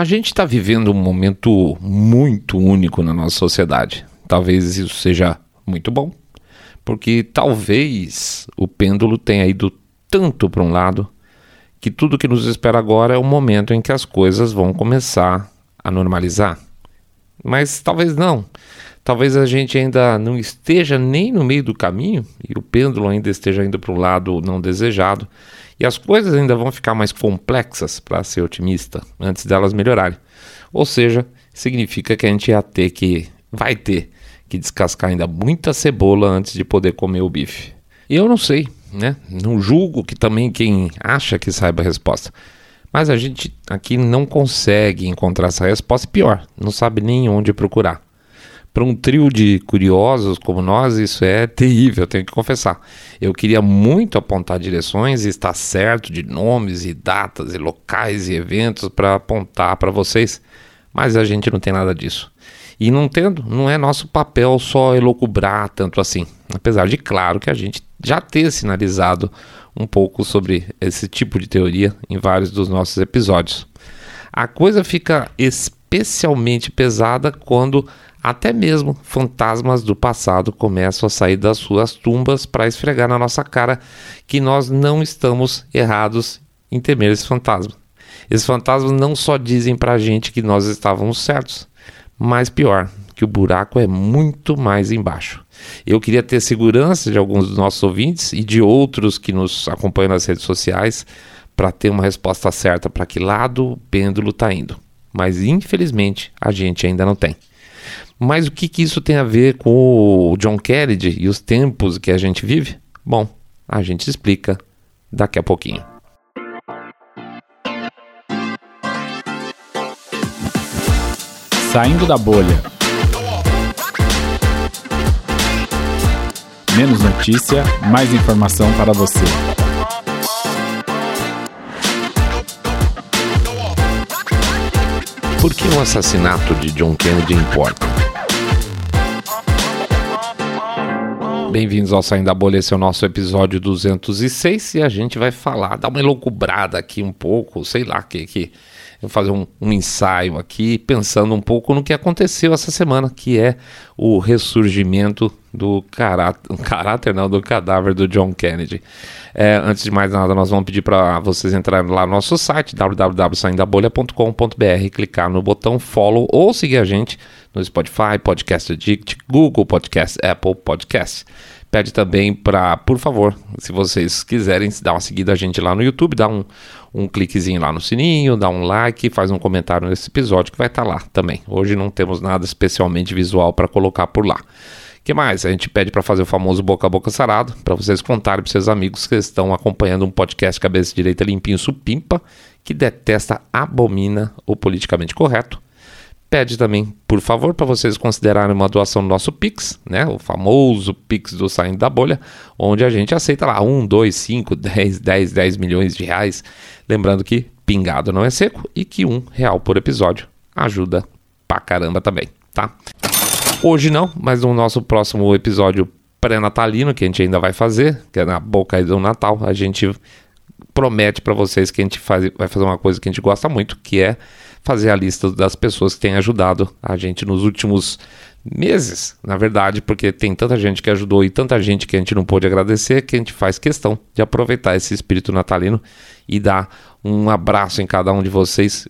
A gente está vivendo um momento muito único na nossa sociedade. Talvez isso seja muito bom, porque talvez o pêndulo tenha ido tanto para um lado que tudo que nos espera agora é o momento em que as coisas vão começar a normalizar. Mas talvez não. Talvez a gente ainda não esteja nem no meio do caminho e o pêndulo ainda esteja indo para o lado não desejado e as coisas ainda vão ficar mais complexas, para ser otimista, antes delas melhorarem. Ou seja, significa que a gente ia ter que, vai ter que descascar ainda muita cebola antes de poder comer o bife. E eu não sei, né? Não julgo que também quem acha que saiba a resposta. Mas a gente aqui não consegue encontrar essa resposta pior, não sabe nem onde procurar. Para um trio de curiosos como nós, isso é terrível, tenho que confessar. Eu queria muito apontar direções e estar certo de nomes e datas e locais e eventos para apontar para vocês, mas a gente não tem nada disso. E não tendo, não é nosso papel só elocubrar tanto assim. Apesar de, claro, que a gente já ter sinalizado um pouco sobre esse tipo de teoria em vários dos nossos episódios. A coisa fica especialmente pesada quando até mesmo fantasmas do passado começam a sair das suas tumbas para esfregar na nossa cara que nós não estamos errados em temer esses fantasmas. Esses fantasmas não só dizem para a gente que nós estávamos certos, mas pior, que o buraco é muito mais embaixo. Eu queria ter segurança de alguns dos nossos ouvintes e de outros que nos acompanham nas redes sociais para ter uma resposta certa para que lado o pêndulo está indo. Mas infelizmente a gente ainda não tem. Mas o que, que isso tem a ver com o John Kennedy e os tempos que a gente vive? Bom, a gente explica daqui a pouquinho. Saindo da bolha. Menos notícia, mais informação para você. Por que o assassinato de John Kennedy importa? Bem-vindos ao Saindo da Bolha, esse é o nosso episódio 206 e a gente vai falar, dar uma elocubrada aqui um pouco, sei lá, que, que fazer um, um, ensaio aqui, pensando um pouco no que aconteceu essa semana, que é o ressurgimento do caráter, caráter não, do cadáver do John Kennedy. É, antes de mais nada, nós vamos pedir para vocês entrarem lá no nosso site, www.saindabolha.com.br, clicar no botão follow ou seguir a gente no Spotify, Podcast Addict, Google Podcast, Apple Podcast. Pede também para, por favor, se vocês quiserem dar uma seguida a gente lá no YouTube, dá um, um cliquezinho lá no sininho, dá um like, faz um comentário nesse episódio que vai estar tá lá também. Hoje não temos nada especialmente visual para colocar por lá. que mais? A gente pede para fazer o famoso boca a boca sarado, para vocês contarem para seus amigos que estão acompanhando um podcast cabeça direita limpinho supimpa, que detesta, abomina o politicamente correto Pede também, por favor, para vocês considerarem uma doação no nosso Pix, né? O famoso Pix do Saindo da Bolha, onde a gente aceita lá 1, 2, 5, 10, 10, 10 milhões de reais. Lembrando que pingado não é seco e que um real por episódio ajuda pra caramba também, tá? Hoje não, mas no nosso próximo episódio pré-natalino, que a gente ainda vai fazer, que é na boca do Natal, a gente promete para vocês que a gente faz, vai fazer uma coisa que a gente gosta muito, que é fazer a lista das pessoas que têm ajudado a gente nos últimos meses, na verdade, porque tem tanta gente que ajudou e tanta gente que a gente não pôde agradecer que a gente faz questão de aproveitar esse espírito natalino e dar um abraço em cada um de vocês,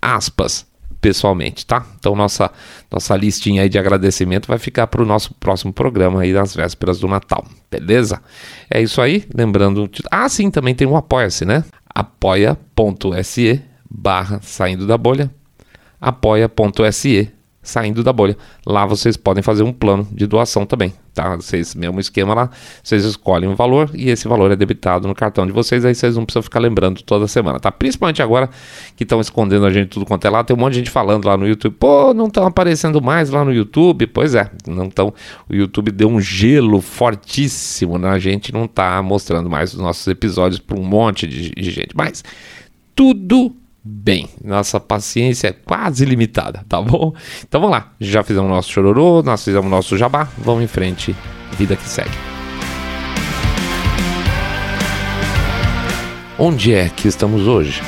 aspas, pessoalmente, tá? Então nossa nossa listinha aí de agradecimento vai ficar para o nosso próximo programa aí das vésperas do Natal, beleza? É isso aí, lembrando, ah sim, também tem um apoia-se, né? apoia.se barra saindo da bolha, apoia.se saindo da bolha. Lá vocês podem fazer um plano de doação também, tá? Vocês, mesmo esquema lá, vocês escolhem um valor e esse valor é debitado no cartão de vocês, aí vocês não precisam ficar lembrando toda semana, tá? Principalmente agora que estão escondendo a gente tudo quanto é lá, tem um monte de gente falando lá no YouTube, pô, não estão aparecendo mais lá no YouTube, pois é, não estão, o YouTube deu um gelo fortíssimo na gente, não tá mostrando mais os nossos episódios para um monte de gente, mas tudo bem. Nossa paciência é quase limitada, tá bom? Então vamos lá. Já fizemos nosso chororô, nós fizemos nosso jabá. Vamos em frente. Vida que segue. Onde é que estamos hoje?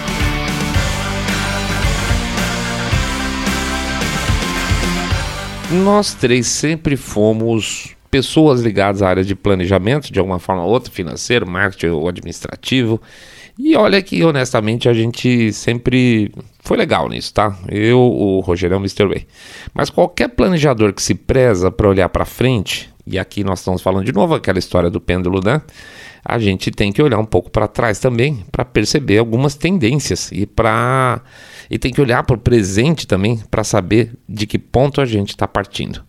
Nós três sempre fomos pessoas ligadas à área de planejamento, de alguma forma ou outra, financeiro, marketing ou administrativo. E olha que, honestamente, a gente sempre foi legal nisso, tá? Eu, o Rogério, o Mr. Way. Mas qualquer planejador que se preza para olhar para frente, e aqui nós estamos falando de novo aquela história do pêndulo, né? A gente tem que olhar um pouco para trás também para perceber algumas tendências e para e tem que olhar para o presente também para saber de que ponto a gente está partindo.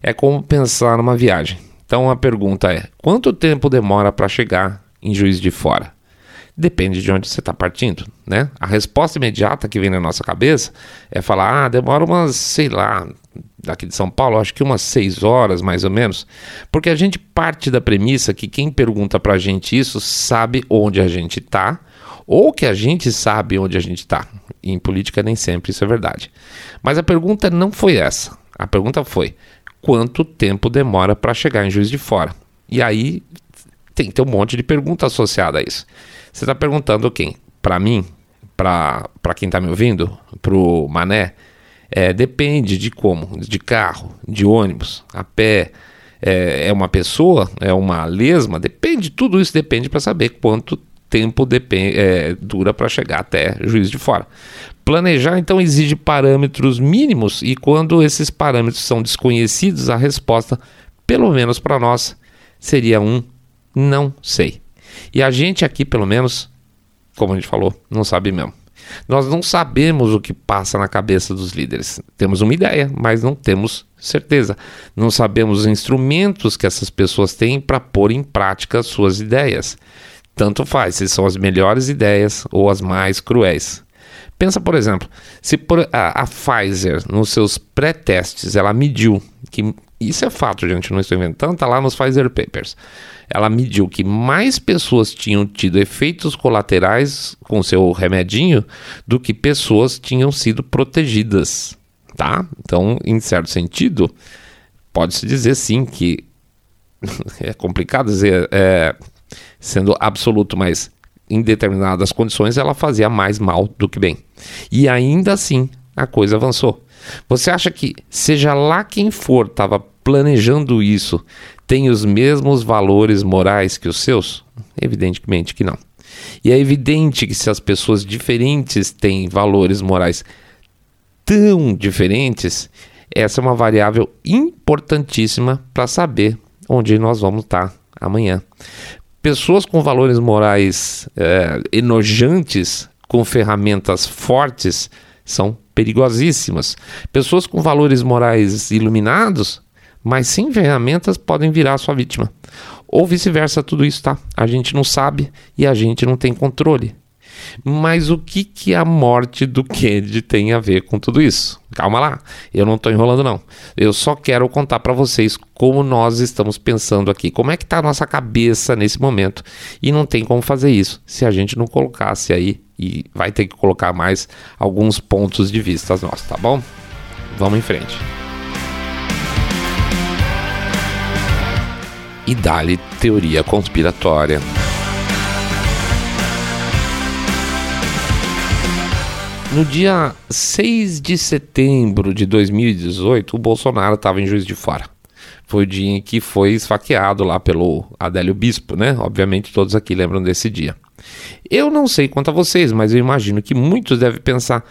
É como pensar numa viagem. Então a pergunta é: quanto tempo demora para chegar em Juiz de Fora? Depende de onde você está partindo, né? A resposta imediata que vem na nossa cabeça é falar, ah, demora umas, sei lá, daqui de São Paulo, acho que umas seis horas mais ou menos, porque a gente parte da premissa que quem pergunta para a gente isso sabe onde a gente está ou que a gente sabe onde a gente está. Em política nem sempre isso é verdade. Mas a pergunta não foi essa. A pergunta foi: quanto tempo demora para chegar em Juiz de Fora? E aí tem que ter um monte de pergunta associada a isso. Você está perguntando quem? Para mim? Para quem está me ouvindo? Para o Mané? É, depende de como, de carro, de ônibus, a pé, é, é uma pessoa, é uma lesma, depende, tudo isso depende para saber quanto tempo depende, é, dura para chegar até juiz de fora. Planejar então exige parâmetros mínimos e quando esses parâmetros são desconhecidos, a resposta, pelo menos para nós, seria um não sei. E a gente aqui, pelo menos, como a gente falou, não sabe mesmo. Nós não sabemos o que passa na cabeça dos líderes. Temos uma ideia, mas não temos certeza. Não sabemos os instrumentos que essas pessoas têm para pôr em prática suas ideias. Tanto faz se são as melhores ideias ou as mais cruéis. Pensa, por exemplo, se por, a, a Pfizer, nos seus pré-testes, ela mediu que isso é fato, gente, não estou inventando, está lá nos Pfizer Papers. Ela mediu que mais pessoas tinham tido efeitos colaterais com seu remedinho do que pessoas tinham sido protegidas, tá? Então, em certo sentido, pode-se dizer sim que é complicado dizer, é, sendo absoluto, mas em determinadas condições ela fazia mais mal do que bem. E ainda assim a coisa avançou. Você acha que, seja lá quem for, estava planejando isso, tem os mesmos valores morais que os seus? Evidentemente que não. E é evidente que se as pessoas diferentes têm valores morais tão diferentes, essa é uma variável importantíssima para saber onde nós vamos estar amanhã pessoas com valores morais é, enojantes, com ferramentas fortes, são perigosíssimas. Pessoas com valores morais iluminados, mas sem ferramentas, podem virar sua vítima. Ou vice-versa, tudo isso, tá? A gente não sabe e a gente não tem controle. Mas o que, que a morte do Kennedy tem a ver com tudo isso? Calma lá, eu não estou enrolando não. Eu só quero contar para vocês como nós estamos pensando aqui, como é que está a nossa cabeça nesse momento. E não tem como fazer isso se a gente não colocasse aí, e vai ter que colocar mais alguns pontos de vista nossos, tá bom? Vamos em frente. E dá-lhe teoria conspiratória. No dia 6 de setembro de 2018, o Bolsonaro estava em Juiz de Fora. Foi o dia em que foi esfaqueado lá pelo Adélio Bispo, né? Obviamente todos aqui lembram desse dia. Eu não sei quanto a vocês, mas eu imagino que muitos devem pensar: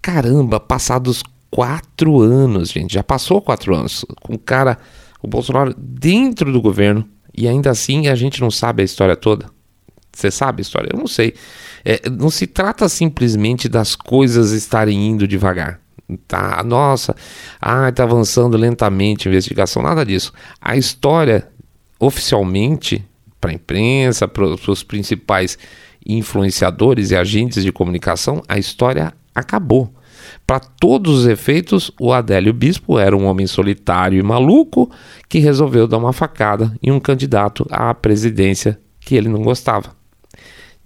caramba, passados quatro anos, gente, já passou quatro anos, com o cara, o Bolsonaro dentro do governo, e ainda assim a gente não sabe a história toda. Você sabe a história? Eu não sei. É, não se trata simplesmente das coisas estarem indo devagar. Tá, nossa, ah, está avançando lentamente a investigação, nada disso. A história, oficialmente, para a imprensa, para os principais influenciadores e agentes de comunicação, a história acabou. Para todos os efeitos, o Adélio Bispo era um homem solitário e maluco que resolveu dar uma facada em um candidato à presidência que ele não gostava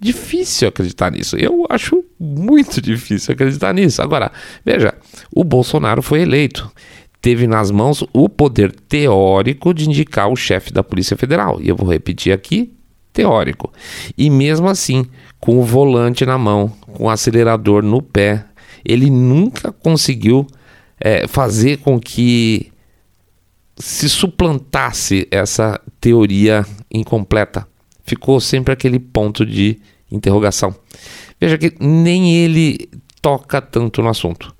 difícil acreditar nisso. Eu acho muito difícil acreditar nisso. Agora, veja, o Bolsonaro foi eleito. Teve nas mãos o poder teórico de indicar o chefe da Polícia Federal. E eu vou repetir aqui: teórico. E mesmo assim, com o volante na mão, com o acelerador no pé, ele nunca conseguiu é, fazer com que se suplantasse essa teoria incompleta. Ficou sempre aquele ponto de interrogação. Veja que nem ele toca tanto no assunto.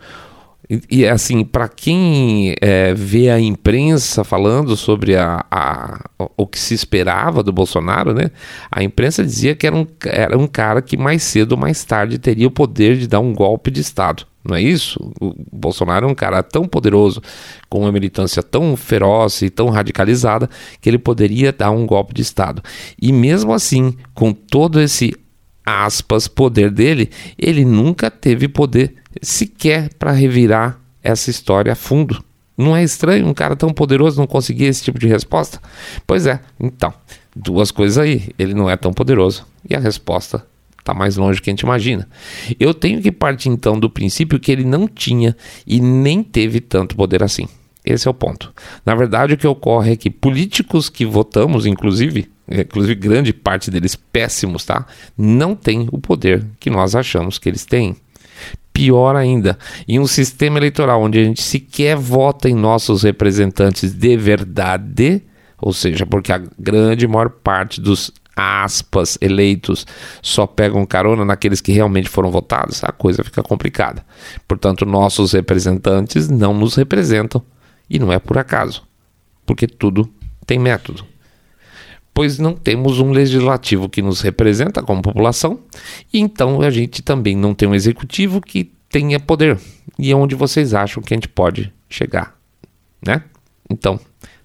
E, assim, para quem é, vê a imprensa falando sobre a, a, o que se esperava do Bolsonaro, né? A imprensa dizia que era um, era um cara que mais cedo ou mais tarde teria o poder de dar um golpe de Estado. Não é isso? O Bolsonaro é um cara tão poderoso, com uma militância tão feroz e tão radicalizada, que ele poderia dar um golpe de Estado. E mesmo assim, com todo esse aspas poder dele, ele nunca teve poder sequer para revirar essa história a fundo. Não é estranho um cara tão poderoso não conseguir esse tipo de resposta? Pois é, então, duas coisas aí. Ele não é tão poderoso e a resposta está mais longe do que a gente imagina. Eu tenho que partir então do princípio que ele não tinha e nem teve tanto poder assim. Esse é o ponto. Na verdade, o que ocorre é que políticos que votamos, inclusive, inclusive grande parte deles péssimos, tá? Não tem o poder que nós achamos que eles têm. Pior ainda, em um sistema eleitoral onde a gente sequer vota em nossos representantes de verdade, ou seja, porque a grande maior parte dos aspas eleitos só pegam carona naqueles que realmente foram votados, a coisa fica complicada. Portanto, nossos representantes não nos representam. E não é por acaso, porque tudo tem método pois não temos um legislativo que nos representa como população, e então a gente também não tem um executivo que tenha poder. E é onde vocês acham que a gente pode chegar, né? Então,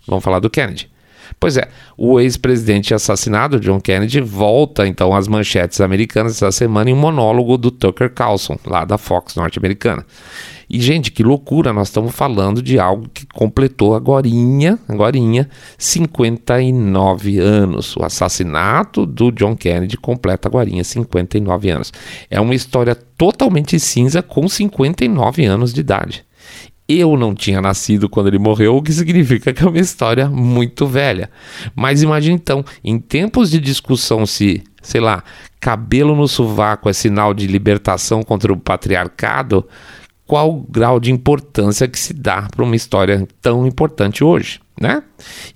vamos falar do Kennedy. Pois é, o ex-presidente assassinado, John Kennedy, volta então às manchetes americanas essa semana em um monólogo do Tucker Carlson, lá da Fox norte-americana. E, gente, que loucura, nós estamos falando de algo que completou agorinha, agorinha, 59 anos. O assassinato do John Kennedy completa agorinha 59 anos. É uma história totalmente cinza com 59 anos de idade. Eu não tinha nascido quando ele morreu, o que significa que é uma história muito velha. Mas imagine então, em tempos de discussão se, sei lá, cabelo no sovaco é sinal de libertação contra o patriarcado, qual o grau de importância que se dá para uma história tão importante hoje, né?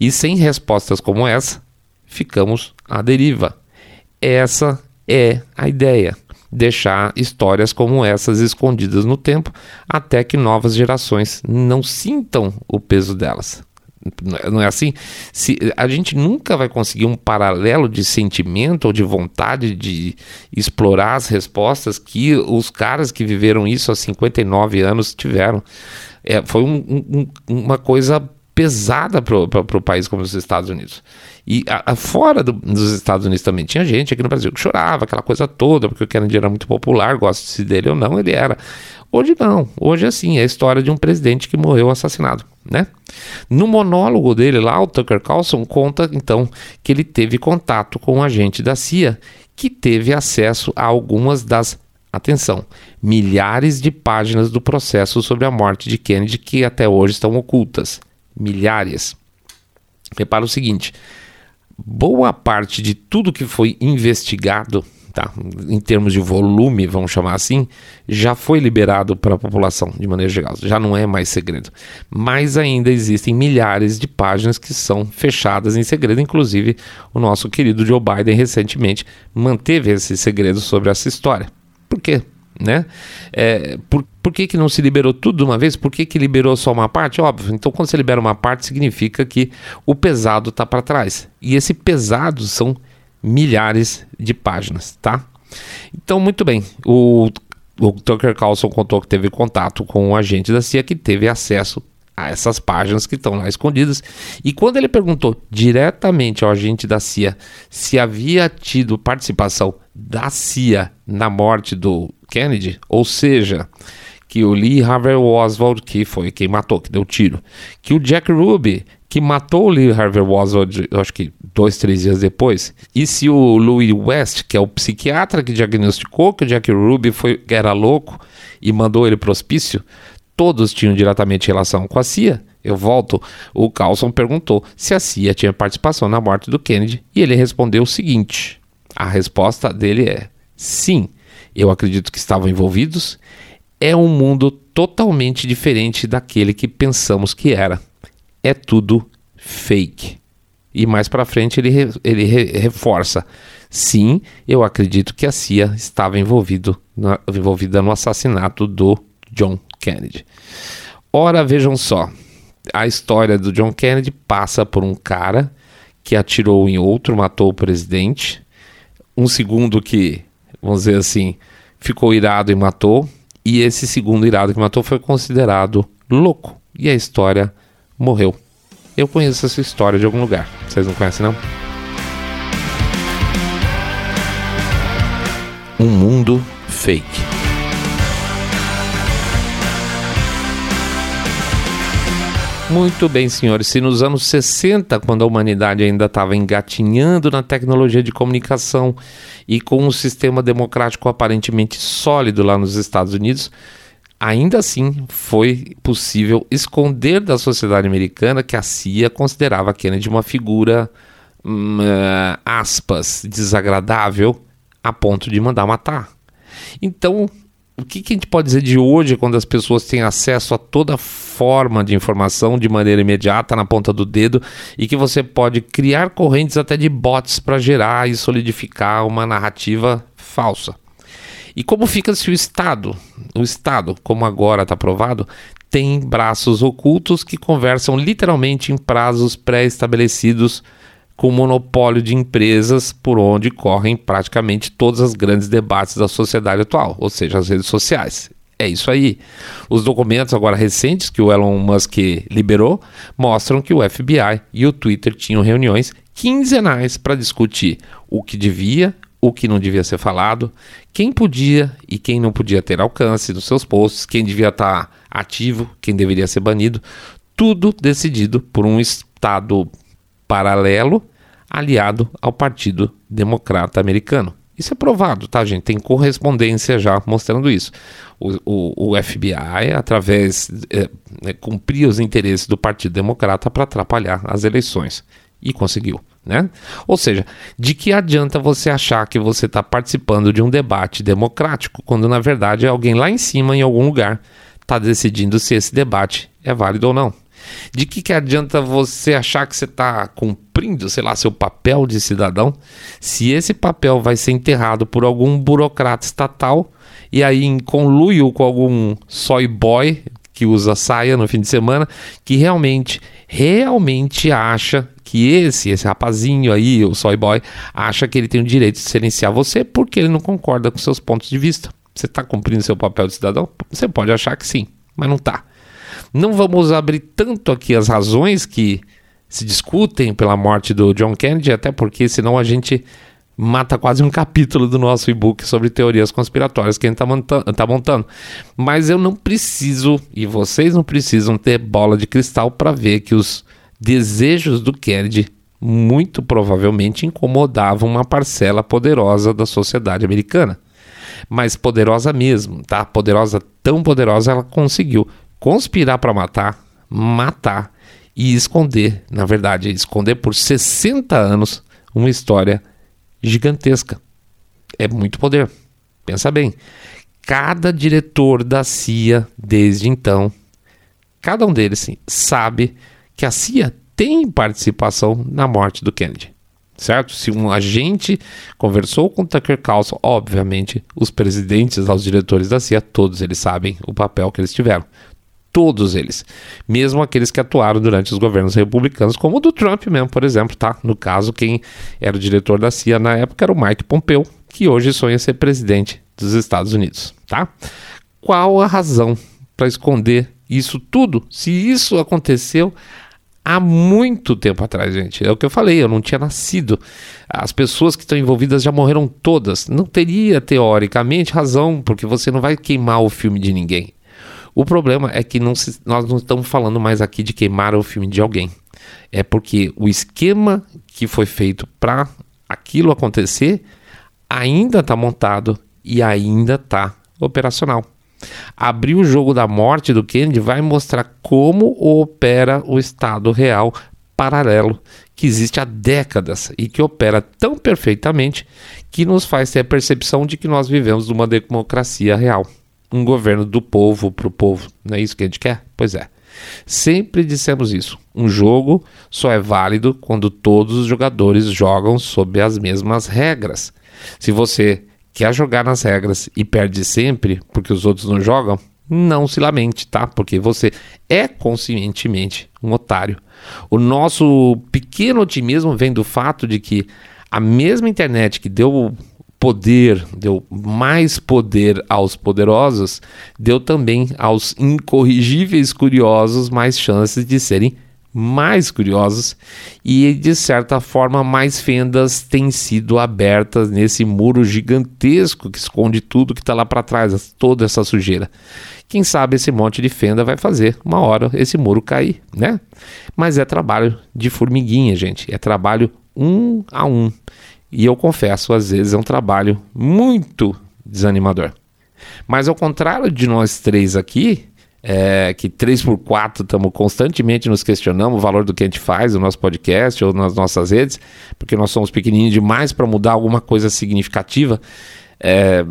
E sem respostas como essa, ficamos à deriva. Essa é a ideia. Deixar histórias como essas escondidas no tempo até que novas gerações não sintam o peso delas. Não é assim? Se, a gente nunca vai conseguir um paralelo de sentimento ou de vontade de explorar as respostas que os caras que viveram isso há 59 anos tiveram. É, foi um, um, uma coisa pesada para o país como os Estados Unidos. E a, a, fora do, dos Estados Unidos também tinha gente aqui no Brasil que chorava, aquela coisa toda, porque o Kennedy era muito popular, gosta dele ou não, ele era. Hoje não, hoje assim, é a história de um presidente que morreu assassinado, né? No monólogo dele lá, o Tucker Carlson conta então que ele teve contato com um agente da CIA que teve acesso a algumas das atenção, milhares de páginas do processo sobre a morte de Kennedy que até hoje estão ocultas. Milhares. Repara o seguinte: boa parte de tudo que foi investigado tá, em termos de volume, vamos chamar assim, já foi liberado para a população de maneira geral, já não é mais segredo. Mas ainda existem milhares de páginas que são fechadas em segredo, inclusive o nosso querido Joe Biden recentemente manteve esse segredo sobre essa história. Por quê? Né? É, por, por que, que não se liberou tudo de uma vez? Por que, que liberou só uma parte? Óbvio. Então, quando você libera uma parte, significa que o pesado está para trás. E esse pesado são milhares de páginas, tá? Então, muito bem. O, o Tucker Carlson contou que teve contato com um agente da CIA que teve acesso a essas páginas que estão lá escondidas. E quando ele perguntou diretamente ao agente da CIA se havia tido participação da CIA na morte do Kennedy, ou seja, que o Lee Harvey Oswald, que foi quem matou, que deu tiro, que o Jack Ruby, que matou o Lee Harvey Oswald, acho que dois, três dias depois, e se o Louis West, que é o psiquiatra que diagnosticou que o Jack Ruby foi, era louco e mandou ele para o hospício, todos tinham diretamente relação com a CIA. Eu volto, o Carlson perguntou se a CIA tinha participação na morte do Kennedy e ele respondeu o seguinte: a resposta dele é sim, eu acredito que estavam envolvidos. É um mundo totalmente diferente daquele que pensamos que era. É tudo fake. E mais para frente ele, ele re, reforça: sim, eu acredito que a CIA estava envolvido na, envolvida no assassinato do John Kennedy. Ora, vejam só, a história do John Kennedy passa por um cara que atirou em outro, matou o presidente, um segundo que, vamos dizer assim, ficou irado e matou, e esse segundo irado que matou foi considerado louco, e a história morreu. Eu conheço essa história de algum lugar. Vocês não conhecem, não? Um mundo fake. Muito bem, senhores. Se nos anos 60, quando a humanidade ainda estava engatinhando na tecnologia de comunicação e com um sistema democrático aparentemente sólido lá nos Estados Unidos, ainda assim foi possível esconder da sociedade americana que a CIA considerava Kennedy uma figura, hum, uh, aspas, desagradável a ponto de mandar matar. Então, o que, que, a gente pode dizer de hoje quando as pessoas têm acesso a toda forma de informação de maneira imediata na ponta do dedo e que você pode criar correntes até de bots para gerar e solidificar uma narrativa falsa? E como fica se o Estado, o Estado, como agora está provado, tem braços ocultos que conversam literalmente em prazos pré-estabelecidos com monopólio de empresas por onde correm praticamente todos os grandes debates da sociedade atual, ou seja, as redes sociais. É isso aí. Os documentos agora recentes que o Elon Musk liberou mostram que o FBI e o Twitter tinham reuniões quinzenais para discutir o que devia o que não devia ser falado, quem podia e quem não podia ter alcance nos seus posts, quem devia estar ativo, quem deveria ser banido, tudo decidido por um Estado paralelo aliado ao Partido Democrata Americano. Isso é provado, tá, gente? Tem correspondência já mostrando isso. O, o, o FBI, através, é, é, cumpria os interesses do Partido Democrata para atrapalhar as eleições. E conseguiu né? Ou seja, de que adianta você achar que você está participando de um debate democrático, quando na verdade alguém lá em cima, em algum lugar, está decidindo se esse debate é válido ou não? De que, que adianta você achar que você está cumprindo, sei lá, seu papel de cidadão, se esse papel vai ser enterrado por algum burocrata estatal e aí em conluio com algum soy boy que usa saia no fim de semana, que realmente, realmente acha que esse, esse rapazinho aí, o soy boy, acha que ele tem o direito de silenciar você porque ele não concorda com seus pontos de vista. Você está cumprindo seu papel de cidadão? Você pode achar que sim, mas não está. Não vamos abrir tanto aqui as razões que se discutem pela morte do John Kennedy, até porque senão a gente mata quase um capítulo do nosso e-book sobre teorias conspiratórias que a gente está montando, tá montando. Mas eu não preciso, e vocês não precisam ter bola de cristal para ver que os desejos do Kennedy muito provavelmente incomodavam uma parcela poderosa da sociedade americana. Mas poderosa mesmo, tá? Poderosa, tão poderosa, ela conseguiu conspirar para matar, matar e esconder, na verdade, esconder por 60 anos uma história gigantesca. É muito poder. Pensa bem. Cada diretor da CIA desde então, cada um deles sim, sabe que a CIA tem participação na morte do Kennedy. Certo? Se um agente conversou com Tucker Carlson, obviamente os presidentes, os diretores da CIA, todos eles sabem o papel que eles tiveram. Todos eles. Mesmo aqueles que atuaram durante os governos republicanos, como o do Trump mesmo, por exemplo, tá? No caso, quem era o diretor da CIA na época era o Mike Pompeo, que hoje sonha ser presidente dos Estados Unidos, tá? Qual a razão para esconder isso tudo? Se isso aconteceu há muito tempo atrás, gente. É o que eu falei, eu não tinha nascido. As pessoas que estão envolvidas já morreram todas. Não teria, teoricamente, razão, porque você não vai queimar o filme de ninguém. O problema é que não se, nós não estamos falando mais aqui de queimar o filme de alguém. É porque o esquema que foi feito para aquilo acontecer ainda está montado e ainda está operacional. Abrir o jogo da morte do Kennedy vai mostrar como opera o Estado real paralelo que existe há décadas e que opera tão perfeitamente que nos faz ter a percepção de que nós vivemos numa democracia real. Um governo do povo para o povo. Não é isso que a gente quer? Pois é. Sempre dissemos isso. Um jogo só é válido quando todos os jogadores jogam sob as mesmas regras. Se você quer jogar nas regras e perde sempre porque os outros não jogam, não se lamente, tá? Porque você é conscientemente um otário. O nosso pequeno otimismo vem do fato de que a mesma internet que deu poder, deu mais poder aos poderosos, deu também aos incorrigíveis curiosos mais chances de serem mais curiosos e de certa forma mais fendas têm sido abertas nesse muro gigantesco que esconde tudo que está lá para trás, toda essa sujeira. Quem sabe esse monte de fenda vai fazer uma hora esse muro cair, né? Mas é trabalho de formiguinha, gente, é trabalho um a um. E eu confesso, às vezes é um trabalho muito desanimador. Mas ao contrário de nós três aqui, é, que 3 por 4 estamos constantemente nos questionando o valor do que a gente faz no nosso podcast ou nas nossas redes, porque nós somos pequenininhos demais para mudar alguma coisa significativa. É,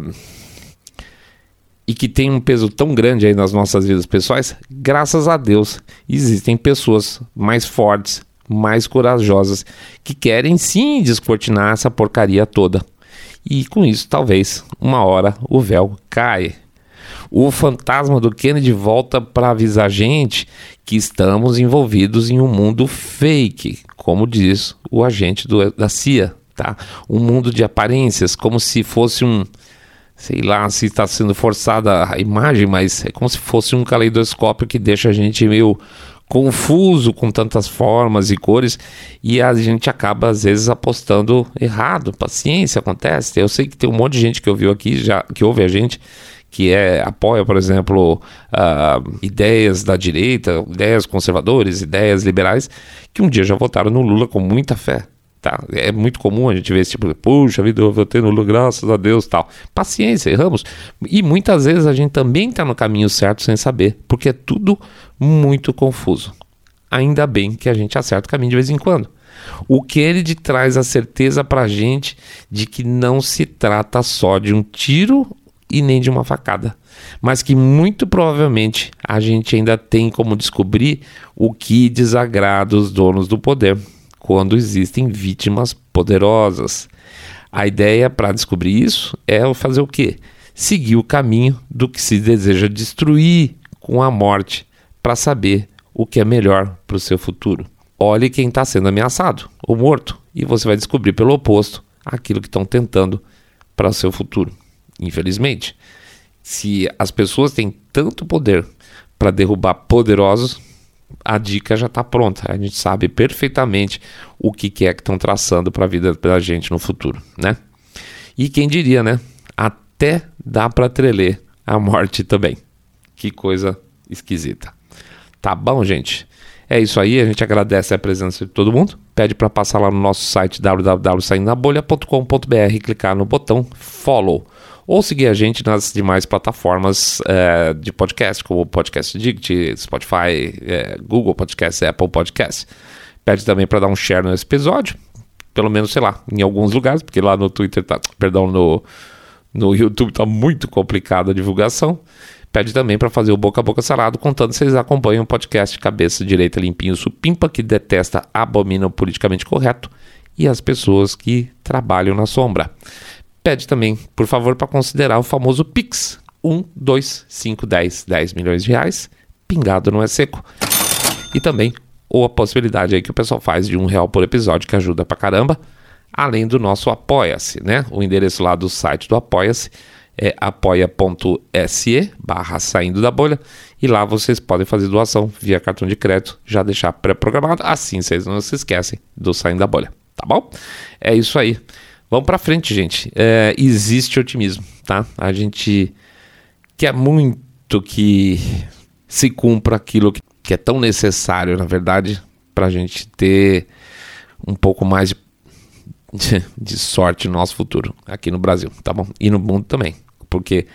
e que tem um peso tão grande aí nas nossas vidas pessoais, graças a Deus existem pessoas mais fortes, mais corajosas, que querem sim descortinar essa porcaria toda. E com isso, talvez, uma hora o véu caia o fantasma do Kennedy volta para avisar a gente que estamos envolvidos em um mundo fake, como diz o agente do, da CIA, tá? Um mundo de aparências, como se fosse um sei lá se está sendo forçada a imagem, mas é como se fosse um caleidoscópio que deixa a gente meio confuso com tantas formas e cores e a gente acaba às vezes apostando errado. Paciência, acontece. Eu sei que tem um monte de gente que ouviu aqui já que ouve a gente que é, apoia, por exemplo, uh, ideias da direita, ideias conservadoras, ideias liberais, que um dia já votaram no Lula com muita fé. Tá? É muito comum a gente ver esse tipo de, puxa vida, eu votei no Lula, graças a Deus tal. Paciência, erramos. E muitas vezes a gente também está no caminho certo sem saber, porque é tudo muito confuso. Ainda bem que a gente acerta o caminho de vez em quando. O Kennedy traz a certeza para a gente de que não se trata só de um tiro e nem de uma facada, mas que muito provavelmente a gente ainda tem como descobrir o que desagrada os donos do poder quando existem vítimas poderosas. A ideia para descobrir isso é fazer o quê? Seguir o caminho do que se deseja destruir com a morte para saber o que é melhor para o seu futuro. Olhe quem está sendo ameaçado ou morto e você vai descobrir pelo oposto aquilo que estão tentando para o seu futuro. Infelizmente, se as pessoas têm tanto poder para derrubar poderosos, a dica já está pronta. A gente sabe perfeitamente o que, que é que estão traçando para a vida da gente no futuro, né? E quem diria, né? Até dá para treler a morte também. Que coisa esquisita. Tá bom, gente? É isso aí, a gente agradece a presença de todo mundo. Pede para passar lá no nosso site www.saindabolha.com.br e clicar no botão follow ou seguir a gente nas demais plataformas é, de podcast, como Podcast Dict, Spotify, é, Google Podcast, Apple Podcast. Pede também para dar um share nesse episódio, pelo menos, sei lá, em alguns lugares, porque lá no Twitter, tá, perdão, no, no YouTube tá muito complicada a divulgação. Pede também para fazer o boca a boca sarado, contando se eles acompanham o podcast Cabeça Direita Limpinho Supimpa, que detesta, abomina o politicamente correto, e as pessoas que trabalham na sombra. Pede também, por favor, para considerar o famoso Pix. 1, 2, 5, 10, 10 milhões de reais. Pingado não é seco. E também, ou a possibilidade aí que o pessoal faz de um real por episódio, que ajuda pra caramba. Além do nosso Apoia-se, né? O endereço lá do site do Apoia-se é apoia.se barra saindo da bolha e lá vocês podem fazer doação via cartão de crédito, já deixar pré-programado, assim vocês não se esquecem do saindo da bolha, tá bom? É isso aí. Vamos para frente, gente. É, existe otimismo, tá? A gente quer muito que se cumpra aquilo que, é tão necessário, na verdade, para a gente ter um pouco mais de, de sorte no nosso futuro aqui no Brasil, tá bom? E no mundo também, porque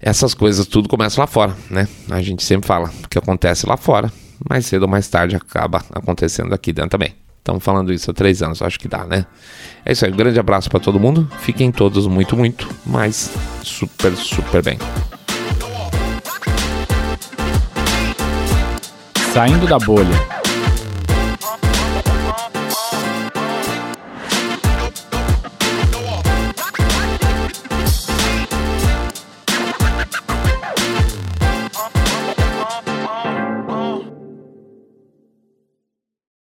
essas coisas tudo começa lá fora, né? A gente sempre fala o que acontece lá fora, mais cedo ou mais tarde acaba acontecendo aqui dentro também. Estamos falando isso há três anos, acho que dá, né? É isso aí, um grande abraço para todo mundo. Fiquem todos muito, muito, mas super, super bem. Saindo da bolha.